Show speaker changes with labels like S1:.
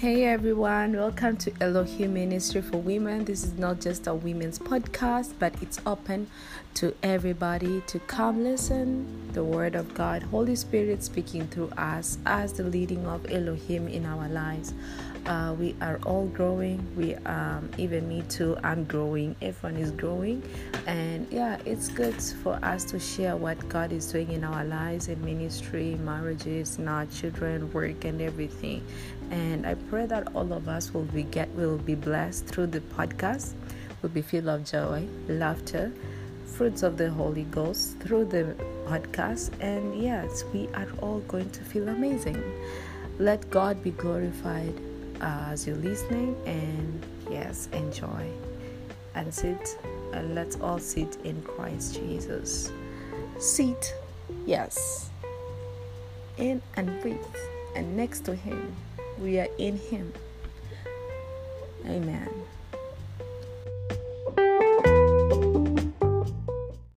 S1: Hey everyone, welcome to Elohim Ministry for Women. This is not just a women's podcast, but it's open to everybody to come listen the word of God, Holy Spirit speaking through us as the leading of Elohim in our lives. Uh, we are all growing. We um, even me too. I'm growing. Everyone is growing, and yeah, it's good for us to share what God is doing in our lives, in ministry, marriages, in our children, work, and everything. And I pray that all of us will be get will be blessed through the podcast. Will be filled of joy, laughter, fruits of the Holy Ghost through the podcast. And yes, we are all going to feel amazing. Let God be glorified uh, as you're listening, and yes, enjoy and sit. And let's all sit in Christ Jesus. Sit, yes, in and breathe, and next to Him we are in Him. Amen.